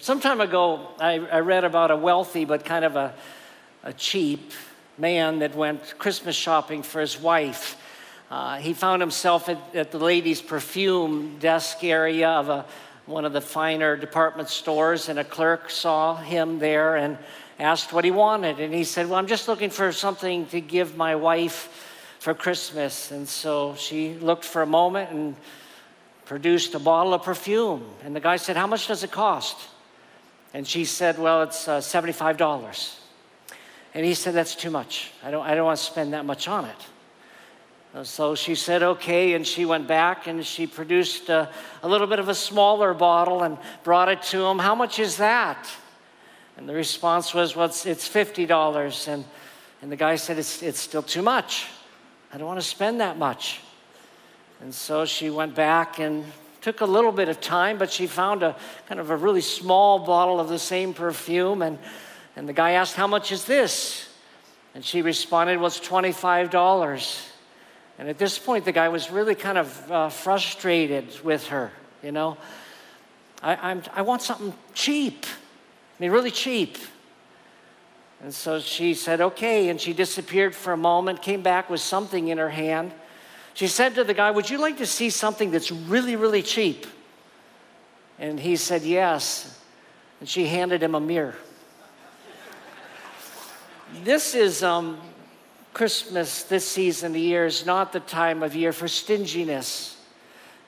Some time ago, I, I, read about a wealthy but kind of a, a cheap man that went Christmas shopping for his wife. Uh, he found himself at, at, the ladies' perfume desk area of a, one of the finer department stores, and a clerk saw him there and asked what he wanted. And he said, Well, I'm just looking for something to give my wife for Christmas. And so she looked for a moment and produced a bottle of perfume. And the guy said, How much does it cost? And she said, Well, it's uh, $75. And he said, That's too much. I don't, I don't want to spend that much on it. So she said, Okay. And she went back and she produced a, a little bit of a smaller bottle and brought it to him. How much is that? And the response was, Well, it's, it's $50. And, and the guy said, it's, it's still too much. I don't want to spend that much. And so she went back and Took a little bit of time, but she found a kind of a really small bottle of the same perfume. And, and the guy asked, How much is this? And she responded, Well, it's $25. And at this point, the guy was really kind of uh, frustrated with her, you know. I, I'm, I want something cheap, I mean, really cheap. And so she said, okay. And she disappeared for a moment, came back with something in her hand. She said to the guy, Would you like to see something that's really, really cheap? And he said, Yes. And she handed him a mirror. this is um, Christmas, this season of the year is not the time of year for stinginess.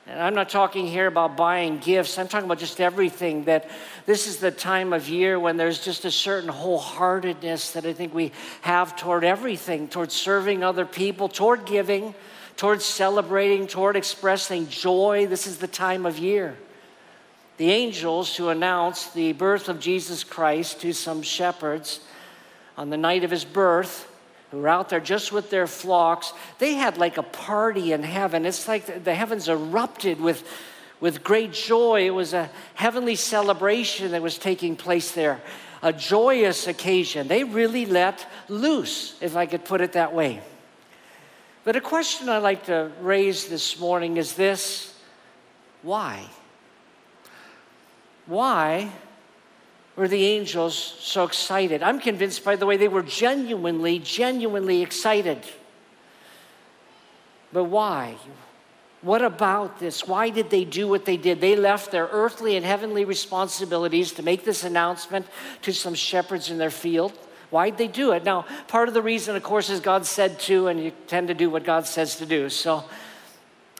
And I'm not talking here about buying gifts. I'm talking about just everything. That this is the time of year when there's just a certain wholeheartedness that I think we have toward everything, toward serving other people, toward giving, towards celebrating, toward expressing joy. This is the time of year. The angels who announced the birth of Jesus Christ to some shepherds on the night of his birth, who were out there just with their flocks, they had like a party in heaven. It's like the heavens erupted with, with great joy. It was a heavenly celebration that was taking place there, a joyous occasion. They really let loose, if I could put it that way. But a question I'd like to raise this morning is this why? Why were the angels so excited? I'm convinced, by the way, they were genuinely, genuinely excited. But why? What about this? Why did they do what they did? They left their earthly and heavenly responsibilities to make this announcement to some shepherds in their field. Why'd they do it? Now, part of the reason, of course, is God said to, and you tend to do what God says to do. So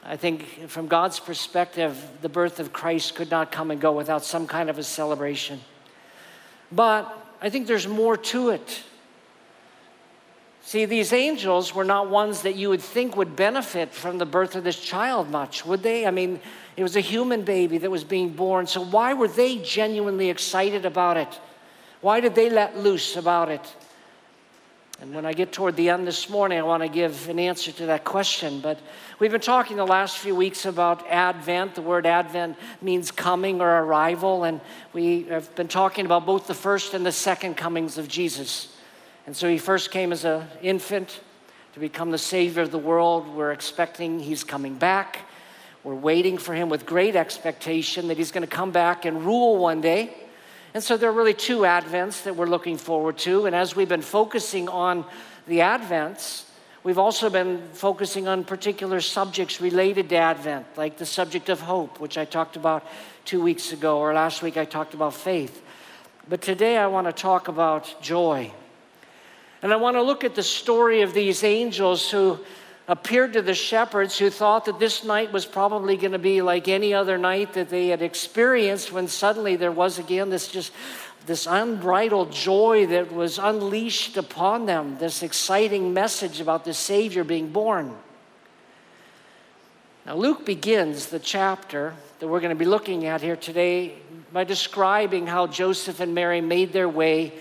I think from God's perspective, the birth of Christ could not come and go without some kind of a celebration. But I think there's more to it. See, these angels were not ones that you would think would benefit from the birth of this child much, would they? I mean, it was a human baby that was being born. So why were they genuinely excited about it? Why did they let loose about it? And when I get toward the end this morning, I want to give an answer to that question. But we've been talking the last few weeks about Advent. The word Advent means coming or arrival. And we have been talking about both the first and the second comings of Jesus. And so he first came as an infant to become the Savior of the world. We're expecting he's coming back. We're waiting for him with great expectation that he's going to come back and rule one day. And so there are really two Advents that we're looking forward to. And as we've been focusing on the Advents, we've also been focusing on particular subjects related to Advent, like the subject of hope, which I talked about two weeks ago, or last week I talked about faith. But today I want to talk about joy. And I want to look at the story of these angels who appeared to the shepherds who thought that this night was probably going to be like any other night that they had experienced when suddenly there was again this just this unbridled joy that was unleashed upon them this exciting message about the savior being born. Now luke begins the chapter that we're going to be looking at here today by describing how Joseph and Mary made their way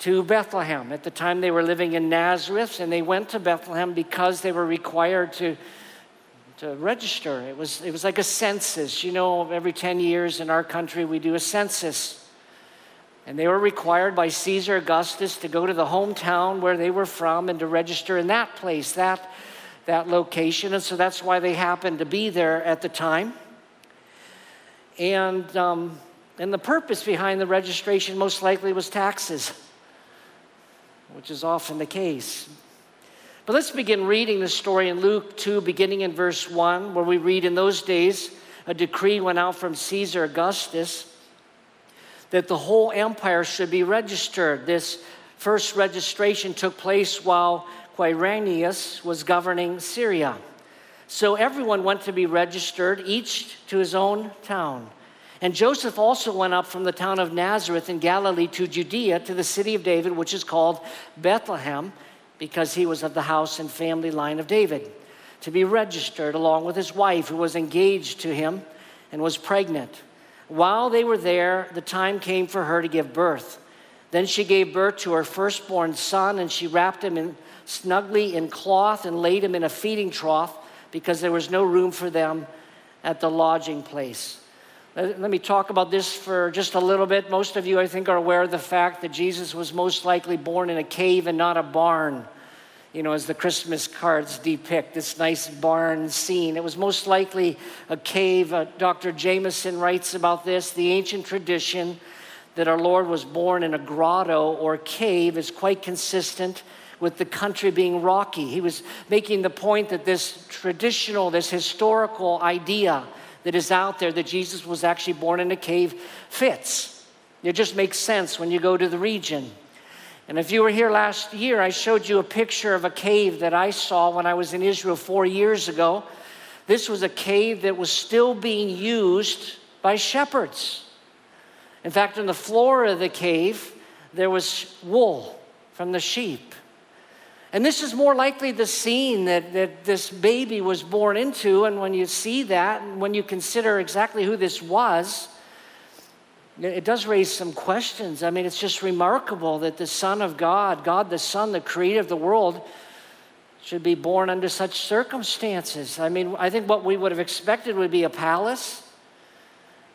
to Bethlehem. At the time, they were living in Nazareth, and they went to Bethlehem because they were required to, to register. It was, it was like a census. You know, every 10 years in our country, we do a census. And they were required by Caesar Augustus to go to the hometown where they were from and to register in that place, that, that location. And so that's why they happened to be there at the time. And, um, and the purpose behind the registration most likely was taxes which is often the case. But let's begin reading the story in Luke 2, beginning in verse 1, where we read in those days a decree went out from Caesar Augustus that the whole empire should be registered. This first registration took place while Quirinius was governing Syria. So everyone went to be registered, each to his own town. And Joseph also went up from the town of Nazareth in Galilee to Judea, to the city of David, which is called Bethlehem, because he was of the house and family line of David, to be registered along with his wife, who was engaged to him and was pregnant. While they were there, the time came for her to give birth. Then she gave birth to her firstborn son, and she wrapped him in, snugly in cloth and laid him in a feeding trough because there was no room for them at the lodging place. Let me talk about this for just a little bit. Most of you, I think, are aware of the fact that Jesus was most likely born in a cave and not a barn. You know, as the Christmas cards depict this nice barn scene. It was most likely a cave. Uh, Dr. Jamieson writes about this. The ancient tradition that our Lord was born in a grotto or cave is quite consistent with the country being rocky. He was making the point that this traditional, this historical idea, that is out there that Jesus was actually born in a cave fits. It just makes sense when you go to the region. And if you were here last year, I showed you a picture of a cave that I saw when I was in Israel four years ago. This was a cave that was still being used by shepherds. In fact, on the floor of the cave, there was wool from the sheep. And this is more likely the scene that, that this baby was born into. And when you see that, and when you consider exactly who this was, it does raise some questions. I mean, it's just remarkable that the Son of God, God the Son, the creator of the world, should be born under such circumstances. I mean, I think what we would have expected would be a palace.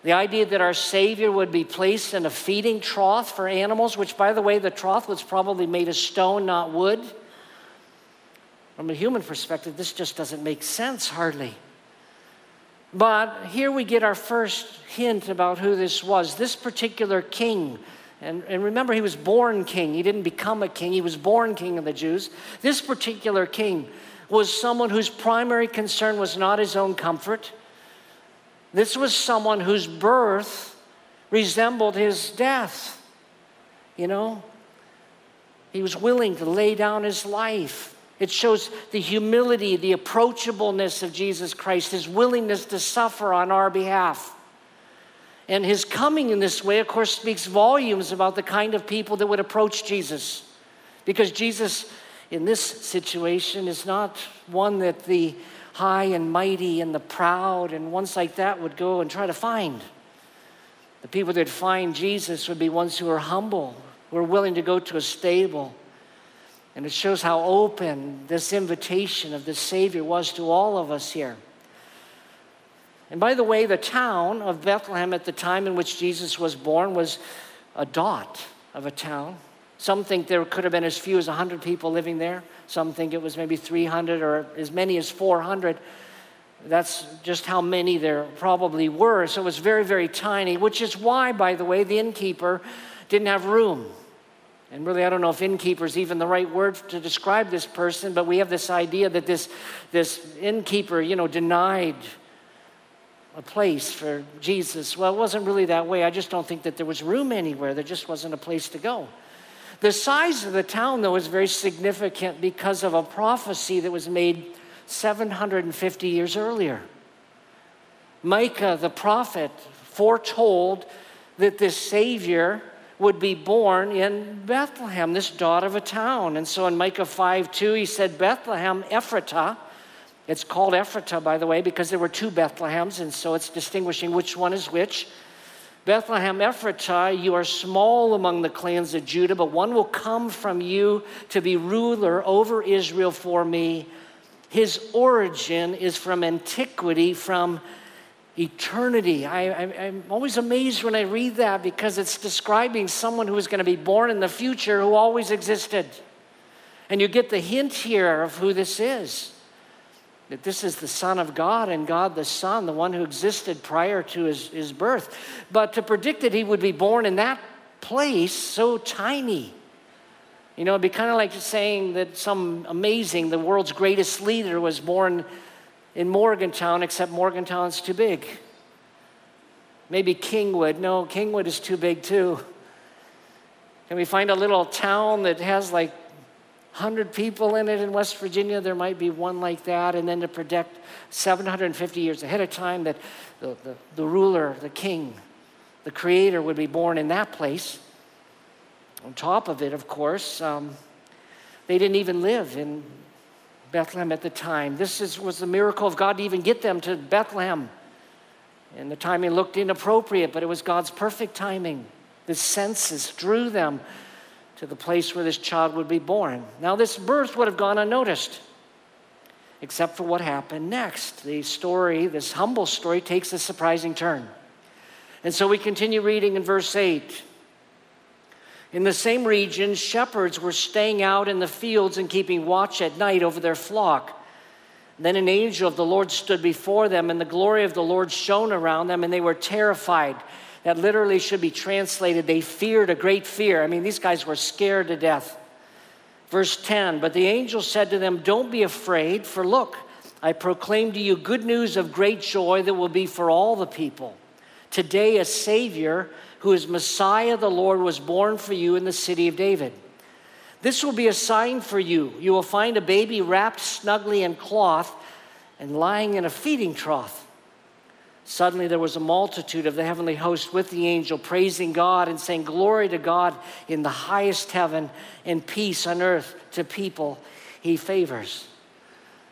The idea that our Savior would be placed in a feeding trough for animals, which, by the way, the trough was probably made of stone, not wood. From a human perspective, this just doesn't make sense hardly. But here we get our first hint about who this was. This particular king, and, and remember, he was born king. He didn't become a king, he was born king of the Jews. This particular king was someone whose primary concern was not his own comfort. This was someone whose birth resembled his death. You know, he was willing to lay down his life it shows the humility, the approachableness of Jesus Christ, his willingness to suffer on our behalf. And his coming in this way, of course, speaks volumes about the kind of people that would approach Jesus. Because Jesus, in this situation, is not one that the high and mighty and the proud and ones like that would go and try to find. The people that find Jesus would be ones who are humble, who are willing to go to a stable and it shows how open this invitation of the Savior was to all of us here. And by the way, the town of Bethlehem at the time in which Jesus was born was a dot of a town. Some think there could have been as few as 100 people living there. Some think it was maybe 300 or as many as 400. That's just how many there probably were. So it was very, very tiny, which is why, by the way, the innkeeper didn't have room and really, I don't know if innkeeper is even the right word to describe this person, but we have this idea that this, this innkeeper, you know, denied a place for Jesus. Well, it wasn't really that way. I just don't think that there was room anywhere. There just wasn't a place to go. The size of the town, though, is very significant because of a prophecy that was made 750 years earlier. Micah, the prophet, foretold that this Savior would be born in Bethlehem, this dot of a town. And so in Micah 5 2, he said, Bethlehem Ephratah. It's called Ephratah, by the way, because there were two Bethlehems, and so it's distinguishing which one is which. Bethlehem Ephratah, you are small among the clans of Judah, but one will come from you to be ruler over Israel for me. His origin is from antiquity, from eternity. I, am always amazed when I read that because it's describing someone who is going to be born in the future who always existed. And you get the hint here of who this is that this is the Son of God and God the Son, the one who existed prior to his, his birth. But to predict that he would be born in that place so tiny, you know, it'd be kind of like saying that some amazing, the world's greatest leader was born in Morgantown, except Morgantown's too big. Maybe Kingwood. No, Kingwood is too big too. Can we find a little town that has like 100 people in it in West Virginia, there might be one like that. And then to predict 750 years ahead of time that the, the, the ruler, the king, the creator would be born in that place. On top of it, of course, um, they didn't even live in Bethlehem at the time. This is, was the miracle of God to even get them to Bethlehem. And the timing looked inappropriate, but it was God's perfect timing. The census drew them to the place where this child would be born. Now, this birth would have gone unnoticed, except for what happened next. The story, this humble story, takes a surprising turn. And so we continue reading in verse 8. In the same region, shepherds were staying out in the fields and keeping watch at night over their flock. Then an angel of the Lord stood before them, and the glory of the Lord shone around them, and they were terrified that literally should be translated, they feared a great fear. I mean, these guys were scared to death. Verse 10 But the angel said to them, Don't be afraid, for look, I proclaim to you good news of great joy that will be for all the people. Today, a Savior, who is Messiah the Lord, was born for you in the city of David. This will be a sign for you. You will find a baby wrapped snugly in cloth and lying in a feeding trough. Suddenly there was a multitude of the heavenly host with the angel, praising God and saying, Glory to God in the highest heaven and peace on earth to people he favors.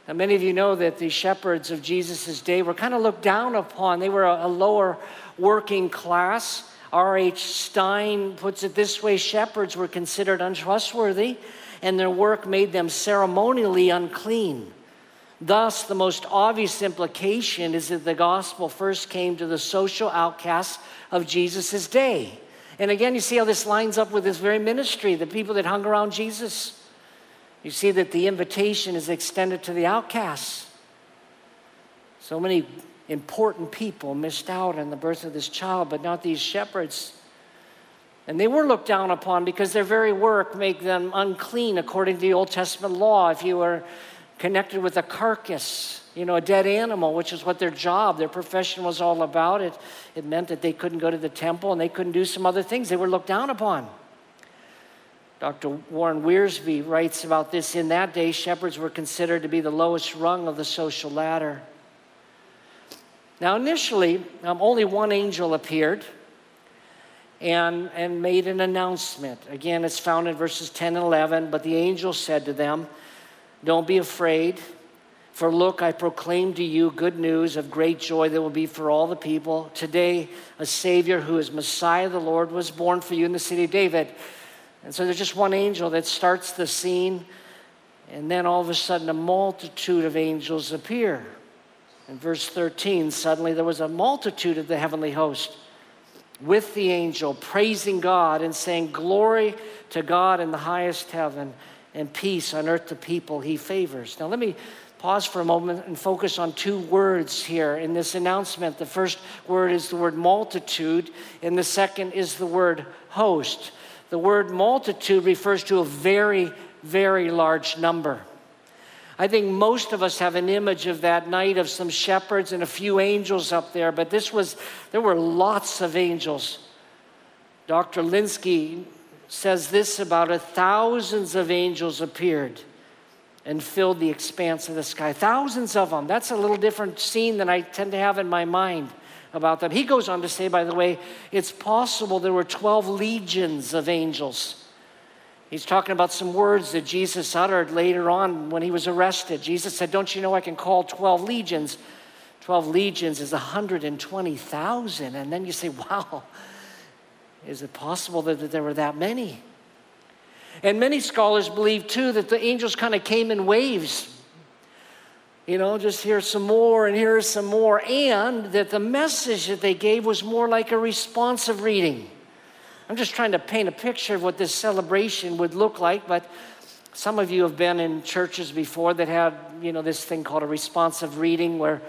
Now, many of you know that the shepherds of Jesus' day were kind of looked down upon. They were a, a lower working class. R.H. Stein puts it this way shepherds were considered untrustworthy, and their work made them ceremonially unclean. Thus, the most obvious implication is that the gospel first came to the social outcasts of Jesus' day. And again, you see how this lines up with this very ministry, the people that hung around Jesus. You see that the invitation is extended to the outcasts. So many important people missed out on the birth of this child, but not these shepherds. And they were looked down upon because their very work made them unclean according to the Old Testament law. If you were connected with a carcass, you know, a dead animal, which is what their job, their profession was all about. It, it meant that they couldn't go to the temple and they couldn't do some other things. They were looked down upon. Dr. Warren Wiersbe writes about this. In that day, shepherds were considered to be the lowest rung of the social ladder. Now, initially, um, only one angel appeared and, and made an announcement. Again, it's found in verses 10 and 11. But the angel said to them, don't be afraid. For look, I proclaim to you good news of great joy that will be for all the people. Today, a Savior who is Messiah the Lord was born for you in the city of David. And so there's just one angel that starts the scene, and then all of a sudden, a multitude of angels appear. In verse 13, suddenly there was a multitude of the heavenly host with the angel, praising God and saying, Glory to God in the highest heaven and peace on earth to people he favors. Now, let me pause for a moment and focus on two words here in this announcement. The first word is the word multitude, and the second is the word host. The word multitude refers to a very, very large number. I think most of us have an image of that night of some shepherds and a few angels up there, but this was, there were lots of angels. Dr. Lenski says this about it thousands of angels appeared and filled the expanse of the sky. Thousands of them. That's a little different scene than I tend to have in my mind about them. He goes on to say, by the way, it's possible there were 12 legions of angels. He's talking about some words that Jesus uttered later on when he was arrested. Jesus said, Don't you know I can call 12 legions? 12 legions is 120,000. And then you say, wow, is it possible that there were that many? And many scholars believe too that the angels kind of came in waves. You know, just here's some more and here's some more. And that the message that they gave was more like a responsive reading. I'm just trying to paint a picture of what this celebration would look like, but some of you have been in churches before that had, you know, this thing called a responsive reading where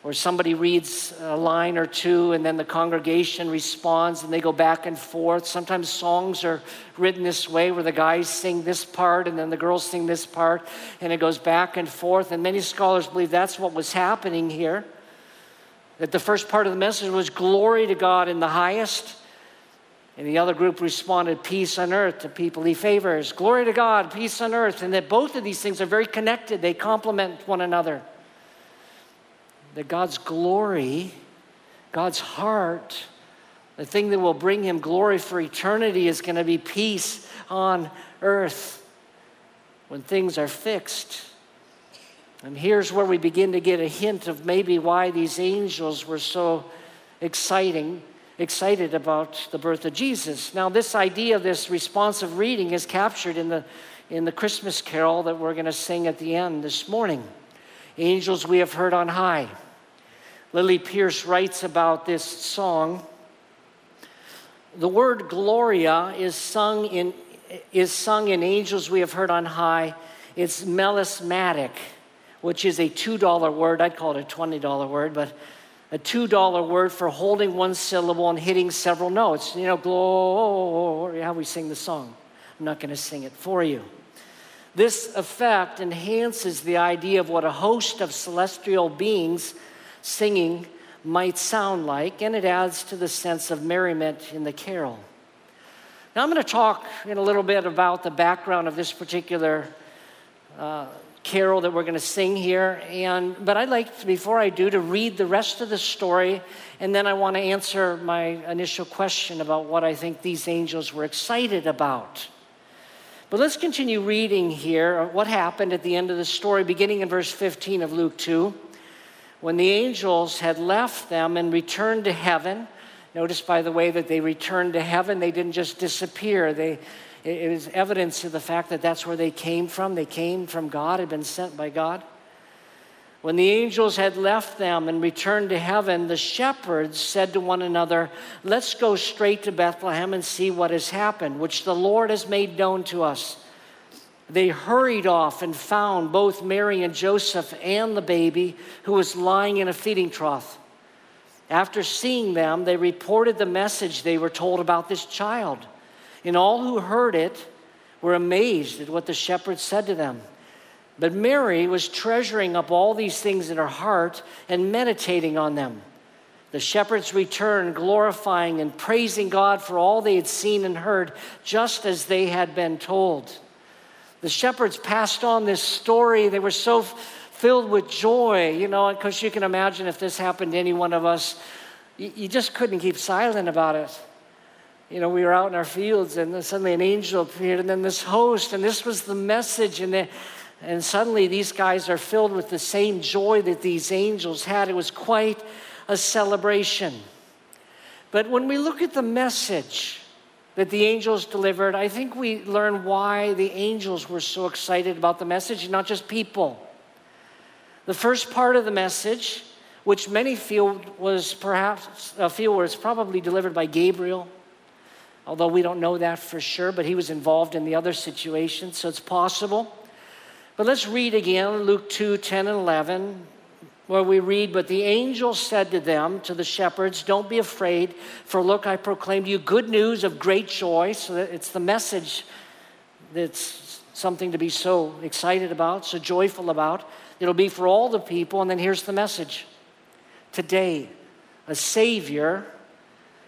where somebody reads a line or two and then the congregation responds and they go back and forth. Sometimes songs are written this way where the guys sing this part and then the girls sing this part and it goes back and forth. And many scholars believe that's what was happening here. That the first part of the message was glory to God in the highest. And the other group responded, Peace on earth to people he favors. Glory to God, peace on earth. And that both of these things are very connected, they complement one another that God's glory, God's heart, the thing that will bring him glory for eternity is going to be peace on earth when things are fixed. And here's where we begin to get a hint of maybe why these angels were so exciting, excited about the birth of Jesus. Now, this idea this responsive reading is captured in the, in the Christmas carol that we're going to sing at the end this morning. Angels we have heard on high. Lily Pierce writes about this song. The word Gloria is sung in, is sung in Angels We Have Heard on High. It's melismatic, which is a $2 word. I'd call it a $20 word, but a $2 word for holding one syllable and hitting several notes. You know, glory, how we sing the song. I'm not going to sing it for you. This effect enhances the idea of what a host of celestial beings singing might sound like, and it adds to the sense of merriment in the carol. Now, I'm going to talk in a little bit about the background of this particular uh, carol that we're going to sing here. And, but I'd like, before I do, to read the rest of the story, and then I want to answer my initial question about what I think these angels were excited about. But let's continue reading here uh, what happened at the end of the story, beginning in verse 15 of Luke 2 when the angels had left them and returned to heaven, notice by the way that they returned to heaven, they didn't just disappear. They, it is evidence of the fact that that's where they came from. They came from God, had been sent by God. When the angels had left them and returned to heaven, the shepherds said to one another, Let's go straight to Bethlehem and see what has happened, which the Lord has made known to us. They hurried off and found both Mary and Joseph and the baby who was lying in a feeding trough. After seeing them, they reported the message they were told about this child. And all who heard it were amazed at what the shepherds said to them. But Mary was treasuring up all these things in her heart and meditating on them. The shepherds returned, glorifying and praising God for all they had seen and heard, just as they had been told. The shepherds passed on this story. They were so filled with joy, you know, because you can imagine if this happened to any one of us, you just couldn't keep silent about it. You know, we were out in our fields and suddenly an angel appeared and then this host, and this was the message. And, they, and suddenly these guys are filled with the same joy that these angels had. It was quite a celebration. But when we look at the message, that the angels delivered, I think we learn why the angels were so excited about the message, and not just people. The first part of the message, which many feel was perhaps uh, feel was probably delivered by Gabriel, although we don't know that for sure, but he was involved in the other situation, so it's possible. But let's read again Luke 2 10 and 11 where we read, But the angel said to them, to the shepherds, Don't be afraid, for look, I proclaim to you good news of great joy. So it's the message that's something to be so excited about, so joyful about. It'll be for all the people. And then here's the message Today, a Savior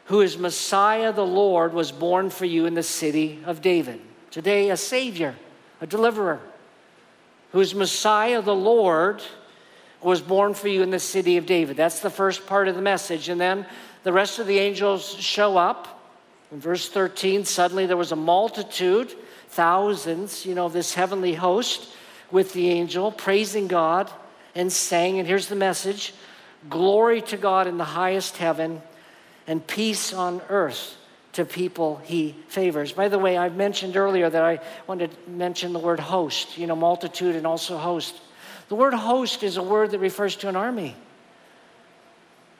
who is Messiah the Lord was born for you in the city of David. Today, a Savior, a deliverer, who is Messiah the Lord was born for you in the city of David. That's the first part of the message. And then the rest of the angels show up. In verse 13, suddenly there was a multitude, thousands, you know, of this heavenly host with the angel, praising God and saying, and here's the message Glory to God in the highest heaven and peace on earth to people he favors. By the way, I've mentioned earlier that I wanted to mention the word host, you know, multitude and also host. The word host is a word that refers to an army.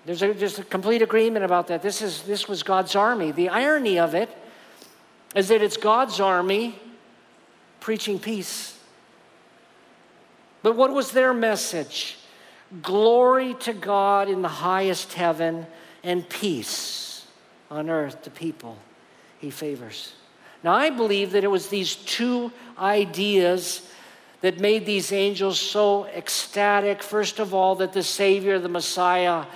There's a, there's a complete agreement about that. This, is, this was God's army. The irony of it is that it's God's army preaching peace. But what was their message? Glory to God in the highest heaven and peace on earth to people he favors. Now, I believe that it was these two ideas that made these angels so ecstatic. First of all, that the Savior, the Messiah,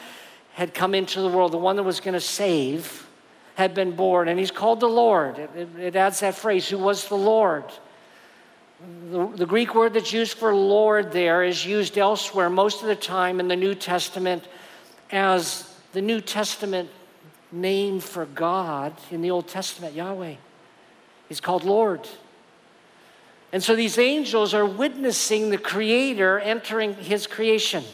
had come into the world, the one that was going to save, had been born, and he's called the Lord. It, it, it adds that phrase, who was the Lord. The, the Greek word that's used for Lord there is used elsewhere most of the time in the New Testament as the New Testament name for God in the Old Testament, Yahweh. He's called Lord. And so these angels are witnessing the Creator entering His creation.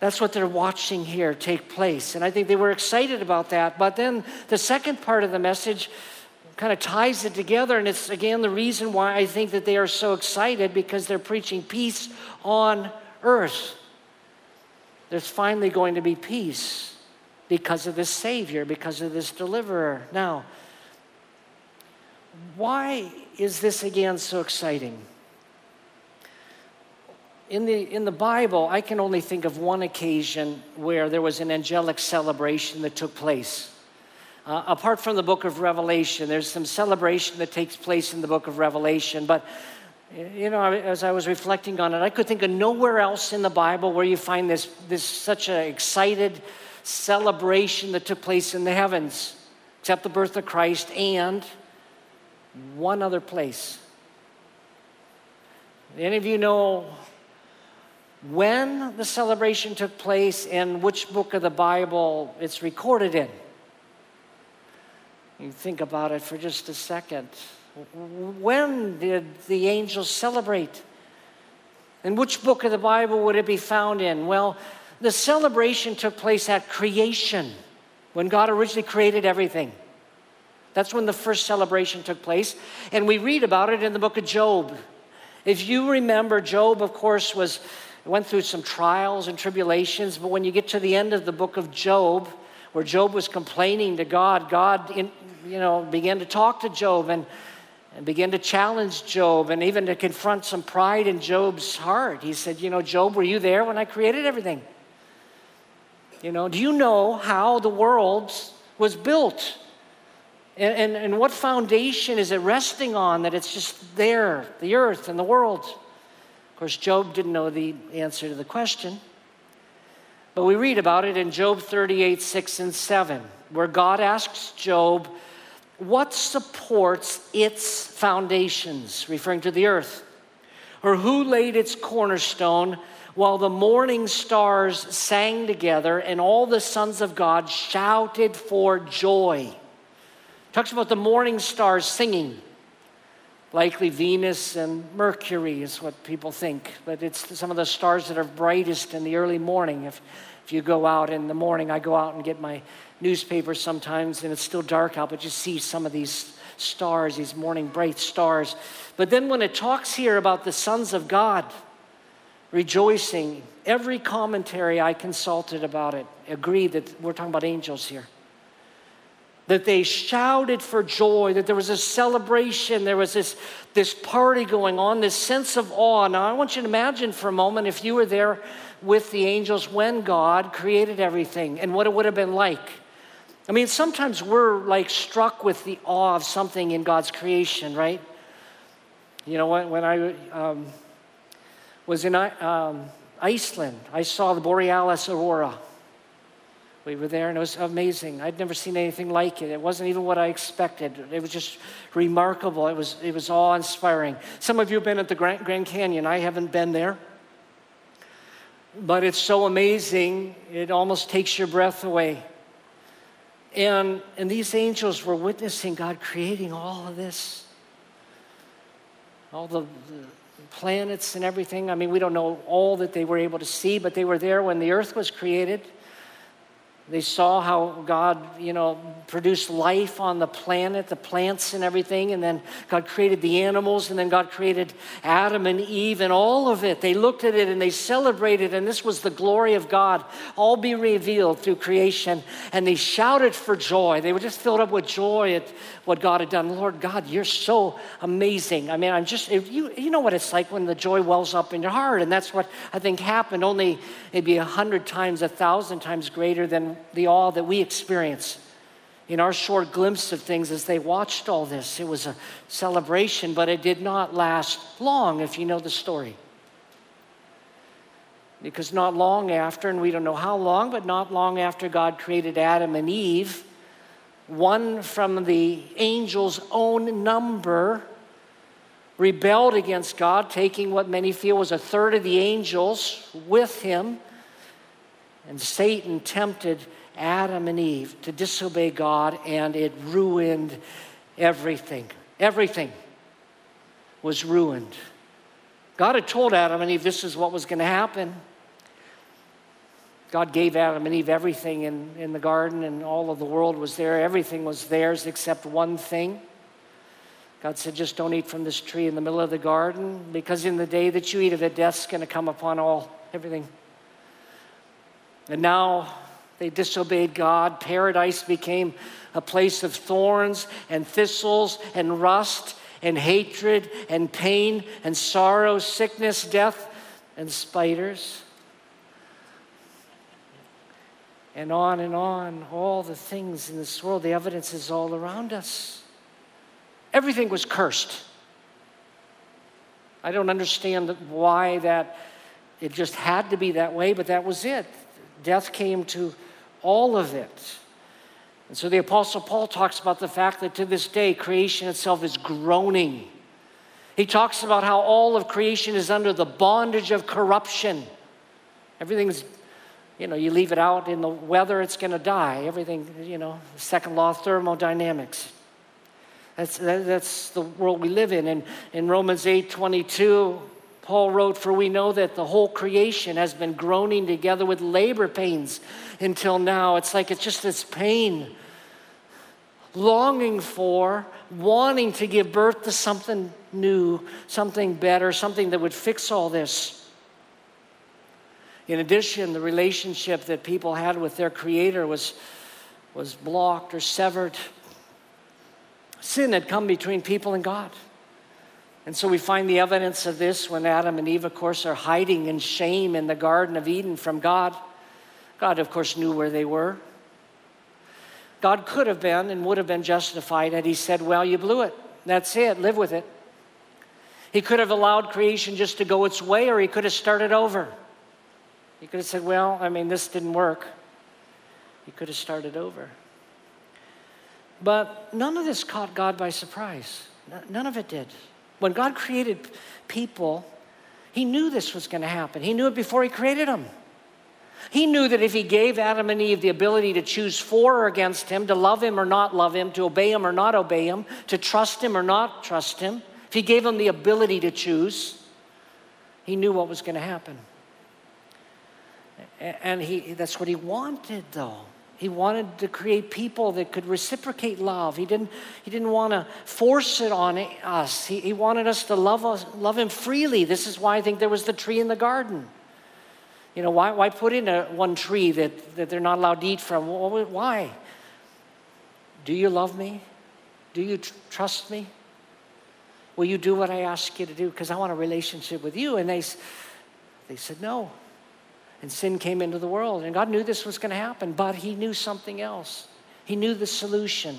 That's what they're watching here take place. And I think they were excited about that. But then the second part of the message kind of ties it together. And it's again the reason why I think that they are so excited because they're preaching peace on earth. There's finally going to be peace because of this Savior, because of this deliverer. Now, why is this again so exciting? In the, in the Bible, I can only think of one occasion where there was an angelic celebration that took place. Uh, apart from the book of Revelation, there's some celebration that takes place in the book of Revelation, but you know, as I was reflecting on it, I could think of nowhere else in the Bible where you find this, this such an excited celebration that took place in the heavens, except the birth of Christ and one other place. Any of you know when the celebration took place and which book of the Bible it's recorded in? You think about it for just a second. When did the angels celebrate? And which book of the Bible would it be found in? Well, the celebration took place at creation, when God originally created everything. That's when the first celebration took place. And we read about it in the book of Job. If you remember, Job, of course, was went through some trials and tribulations, but when you get to the end of the book of Job, where Job was complaining to God, God in, you know, began to talk to Job and, and began to challenge Job and even to confront some pride in Job's heart. He said, You know, Job, were you there when I created everything? You know, do you know how the world was built? And, and, and, what foundation is it resting on that it's just there, the earth and the world? Of course, Job didn't know the answer to the question. But we read about it in Job 38, 6 and 7, where God asks Job, What supports its foundations, referring to the earth? Or who laid its cornerstone while the morning stars sang together and all the sons of God shouted for joy? Talks about the morning stars singing. Likely Venus and Mercury is what people think, but it's some of the stars that are brightest in the early morning. If, if you go out in the morning, I go out and get my newspaper sometimes, and it's still dark out, but you see some of these stars, these morning bright stars. But then when it talks here about the sons of God rejoicing, every commentary I consulted about it agreed that we're talking about angels here that they shouted for joy, that there was a celebration, there was this, this party going on, this sense of awe. Now, I want you to imagine for a moment if you were there with the angels when God created everything and what it would have been like. I mean, sometimes we're like struck with the awe of something in God's creation, right? You know, when, when I um, was in um, Iceland, I saw the Borealis aurora. We were there and it was amazing. I'd never seen anything like it. It wasn't even what I expected. It was just remarkable. It was, it was awe inspiring. Some of you have been at the Grand, Grand Canyon. I haven't been there. But it's so amazing, it almost takes your breath away. And, and these angels were witnessing God creating all of this. All the, the planets and everything. I mean, we don't know all that they were able to see, but they were there when the earth was created. They saw how God, you know, produced life on the planet, the plants and everything, and then God created the animals, and then God created Adam and Eve and all of it. They looked at it and they celebrated, and this was the glory of God, all be revealed through creation. And they shouted for joy. They were just filled up with joy at what God had done. Lord God, you're so amazing. I mean, I'm just, you, you know what it's like when the joy wells up in your heart, and that's what I think happened, only maybe a hundred times, a thousand times greater than the awe that we experience in our short glimpse of things as they watched all this. It was a celebration, but it did not last long, if you know the story. Because not long after, and we don't know how long, but not long after God created Adam and Eve, one from the angel's own number rebelled against God, taking what many feel was a third of the angels with him. And Satan tempted Adam and Eve to disobey God, and it ruined everything. Everything was ruined. God had told Adam and Eve this is what was going to happen. God gave Adam and Eve everything in, in the garden, and all of the world was there. Everything was theirs except one thing. God said, just don't eat from this tree in the middle of the garden, because in the day that you eat of it, death's going to come upon all, everything. And now they disobeyed God. Paradise became a place of thorns and thistles and rust and hatred and pain and sorrow, sickness, death, and spiders. And on and on, all the things in this world, the evidence is all around us. Everything was cursed. I don't understand why that it just had to be that way, but that was it. Death came to all of it. And so the Apostle Paul talks about the fact that to this day, creation itself is groaning. He talks about how all of creation is under the bondage of corruption. Everything's, you know, you leave it out in the weather, it's going to die. Everything, you know, second law of thermodynamics. That's, that's the world we live in. And in Romans 8 22, Paul wrote, For we know that the whole creation has been groaning together with labor pains until now. It's like it's just this pain, longing for, wanting to give birth to something new, something better, something that would fix all this. In addition, the relationship that people had with their Creator was, was blocked or severed. Sin had come between people and God. And so we find the evidence of this when Adam and Eve, of course, are hiding in shame in the Garden of Eden from God. God, of course, knew where they were. God could have been and would have been justified had He said, Well, you blew it. That's it. Live with it. He could have allowed creation just to go its way, or He could have started over. He could have said, Well, I mean, this didn't work. He could have started over. But none of this caught God by surprise. None of it did. When God created people, He knew this was going to happen. He knew it before He created them. He knew that if He gave Adam and Eve the ability to choose for or against Him, to love Him or not love Him, to obey Him or not obey Him, to trust Him or not trust Him, if He gave them the ability to choose, He knew what was going to happen. And he, that's what He wanted, though. He wanted to create people that could reciprocate love. He didn't, he didn't want to force it on us. He, he wanted us to love, us, love Him freely. This is why I think there was the tree in the garden. You know, why, why put in a, one tree that, that they're not allowed to eat from? Why? Do you love me? Do you tr- trust me? Will you do what I ask you to do? Because I want a relationship with you. And they, they said, no and sin came into the world. And God knew this was going to happen, but He knew something else. He knew the solution.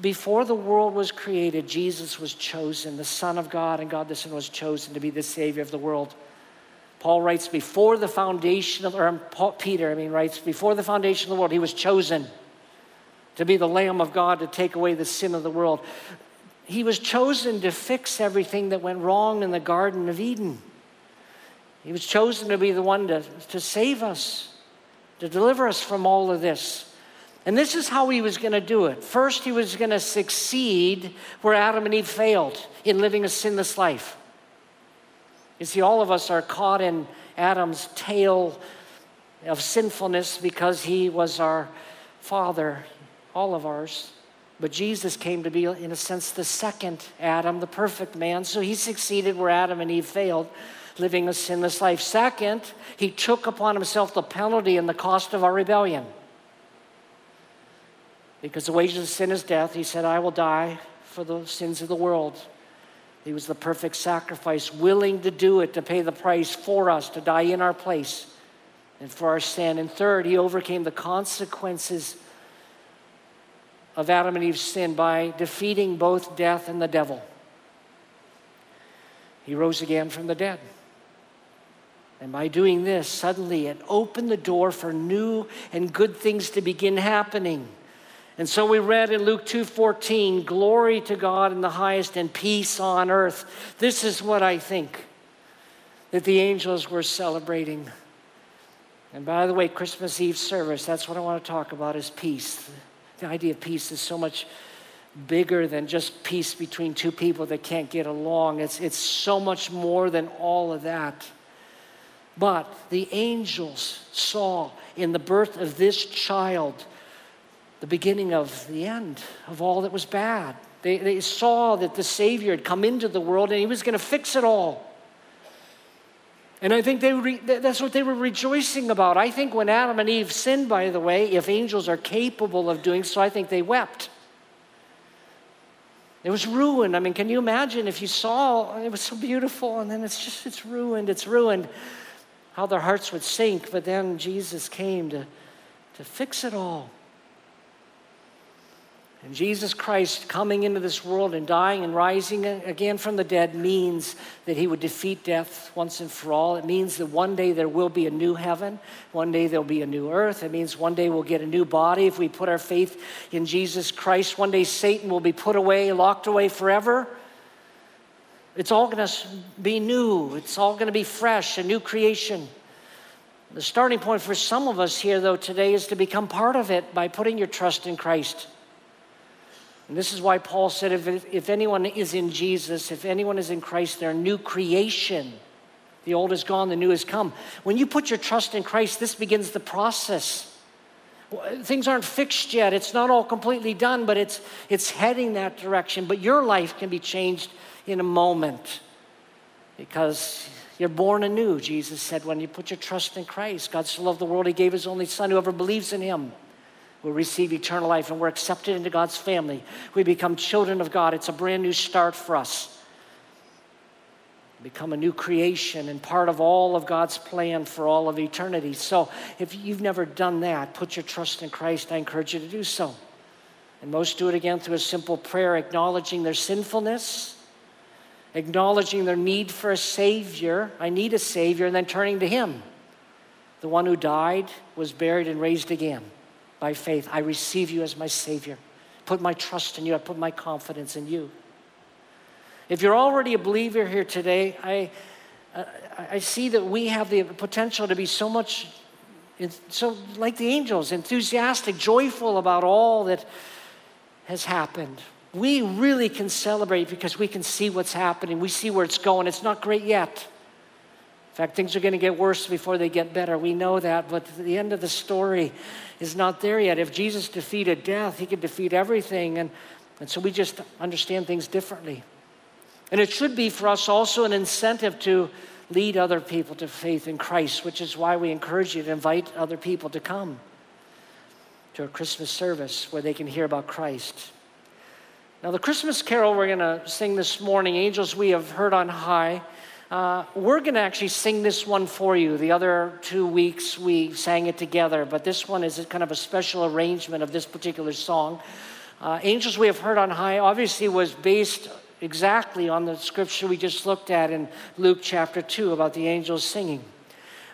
Before the world was created, Jesus was chosen, the Son of God, and God the Son was chosen to be the Savior of the world. Paul writes, before the foundation of, or um, Paul, Peter, I mean, writes, before the foundation of the world, he was chosen to be the Lamb of God to take away the sin of the world. He was chosen to fix everything that went wrong in the Garden of Eden. He was chosen to be the one to, to save us, to deliver us from all of this. And this is how he was going to do it. First, he was going to succeed where Adam and Eve failed in living a sinless life. You see, all of us are caught in Adam's tail of sinfulness because he was our father, all of ours. But Jesus came to be, in a sense, the second Adam, the perfect man. So he succeeded where Adam and Eve failed, living a sinless life. Second, he took upon himself the penalty and the cost of our rebellion. Because the wages of sin is death, he said, I will die for the sins of the world. He was the perfect sacrifice, willing to do it, to pay the price for us, to die in our place and for our sin. And third, he overcame the consequences of Adam and Eve's sin by defeating both death and the devil. He rose again from the dead. And by doing this, suddenly it opened the door for new and good things to begin happening. And so we read in Luke 2:14, glory to God in the highest and peace on earth. This is what I think that the angels were celebrating. And by the way, Christmas Eve service, that's what I want to talk about is peace. The idea of peace is so much bigger than just peace between two people that can't get along. It's, it's so much more than all of that. But the angels saw in the birth of this child the beginning of the end of all that was bad. They, they saw that the Savior had come into the world and he was going to fix it all. And I think they re- that's what they were rejoicing about. I think when Adam and Eve sinned, by the way, if angels are capable of doing so, I think they wept. It was ruined. I mean, can you imagine if you saw it was so beautiful and then it's just, it's ruined, it's ruined, how their hearts would sink. But then Jesus came to, to fix it all. And Jesus Christ coming into this world and dying and rising again from the dead means that he would defeat death once and for all. It means that one day there will be a new heaven. One day there'll be a new earth. It means one day we'll get a new body if we put our faith in Jesus Christ. One day Satan will be put away, locked away forever. It's all going to be new, it's all going to be fresh, a new creation. The starting point for some of us here, though, today is to become part of it by putting your trust in Christ. And this is why Paul said if, if anyone is in Jesus, if anyone is in Christ, they're a new creation. The old is gone, the new has come. When you put your trust in Christ, this begins the process. Things aren't fixed yet. It's not all completely done, but it's, it's heading that direction. But your life can be changed in a moment because you're born anew, Jesus said, when you put your trust in Christ. God so loved the world, He gave His only Son. Whoever believes in Him will receive eternal life and we're accepted into God's family. We become children of God. It's a brand new start for us. Become a new creation and part of all of God's plan for all of eternity. So, if you've never done that, put your trust in Christ. I encourage you to do so. And most do it again through a simple prayer, acknowledging their sinfulness, acknowledging their need for a Savior. I need a Savior, and then turning to Him, the one who died, was buried, and raised again by faith. I receive you as my Savior. Put my trust in you. I put my confidence in you. If you're already a believer here today, I, uh, I see that we have the potential to be so much, so like the angels, enthusiastic, joyful about all that has happened. We really can celebrate because we can see what's happening. We see where it's going. It's not great yet. In fact, things are going to get worse before they get better. We know that, but the end of the story is not there yet. If Jesus defeated death, he could defeat everything. And, and so we just understand things differently. And it should be for us also an incentive to lead other people to faith in Christ, which is why we encourage you to invite other people to come to a Christmas service where they can hear about Christ. Now, the Christmas carol we're going to sing this morning, Angels We Have Heard on High, uh, we're going to actually sing this one for you. The other two weeks we sang it together, but this one is kind of a special arrangement of this particular song. Uh, Angels We Have Heard on High obviously was based exactly on the scripture we just looked at in Luke chapter 2 about the angels singing.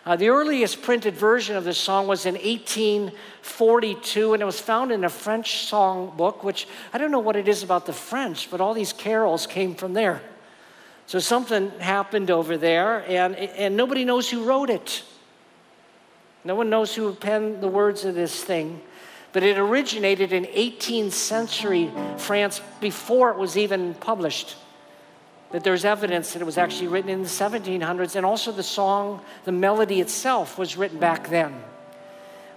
Uh, the earliest printed version of this song was in 1842, and it was found in a French song book, which I don't know what it is about the French, but all these carols came from there. So something happened over there, and, and nobody knows who wrote it. No one knows who penned the words of this thing. But it originated in 18th century France before it was even published. That there's evidence that it was actually written in the 1700s, and also the song, the melody itself was written back then.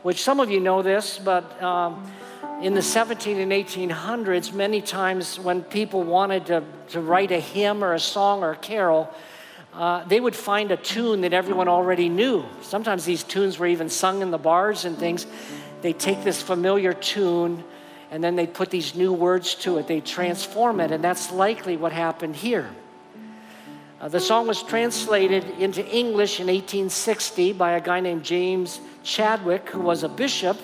Which some of you know this, but um, in the 17 and 1800s, many times when people wanted to, to write a hymn or a song or a carol, uh, they would find a tune that everyone already knew. Sometimes these tunes were even sung in the bars and things. They take this familiar tune and then they put these new words to it. They transform it, and that's likely what happened here. Uh, the song was translated into English in 1860 by a guy named James Chadwick, who was a bishop.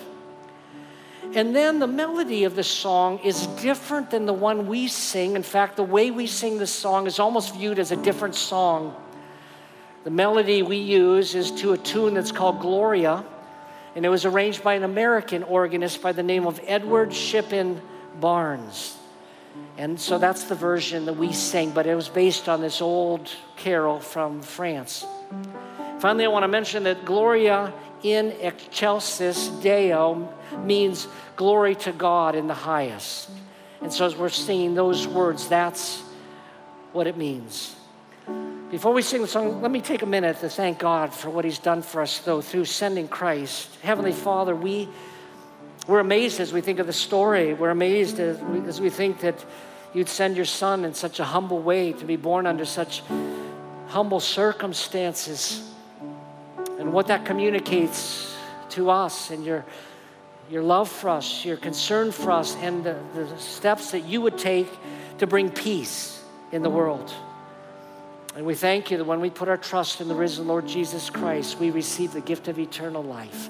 And then the melody of the song is different than the one we sing. In fact, the way we sing this song is almost viewed as a different song. The melody we use is to a tune that's called Gloria, and it was arranged by an American organist by the name of Edward Shippen Barnes. And so that's the version that we sing, but it was based on this old carol from France. Finally, I want to mention that Gloria in excelsis Deo means glory to God in the highest. And so as we're singing those words, that's what it means. Before we sing the song, let me take a minute to thank God for what He's done for us, though, through sending Christ. Heavenly Father, we we're amazed as we think of the story. We're amazed as we, as we think that you'd send your son in such a humble way to be born under such humble circumstances. And what that communicates to us and your, your love for us, your concern for us, and the, the steps that you would take to bring peace in the world. And we thank you that when we put our trust in the risen Lord Jesus Christ, we receive the gift of eternal life.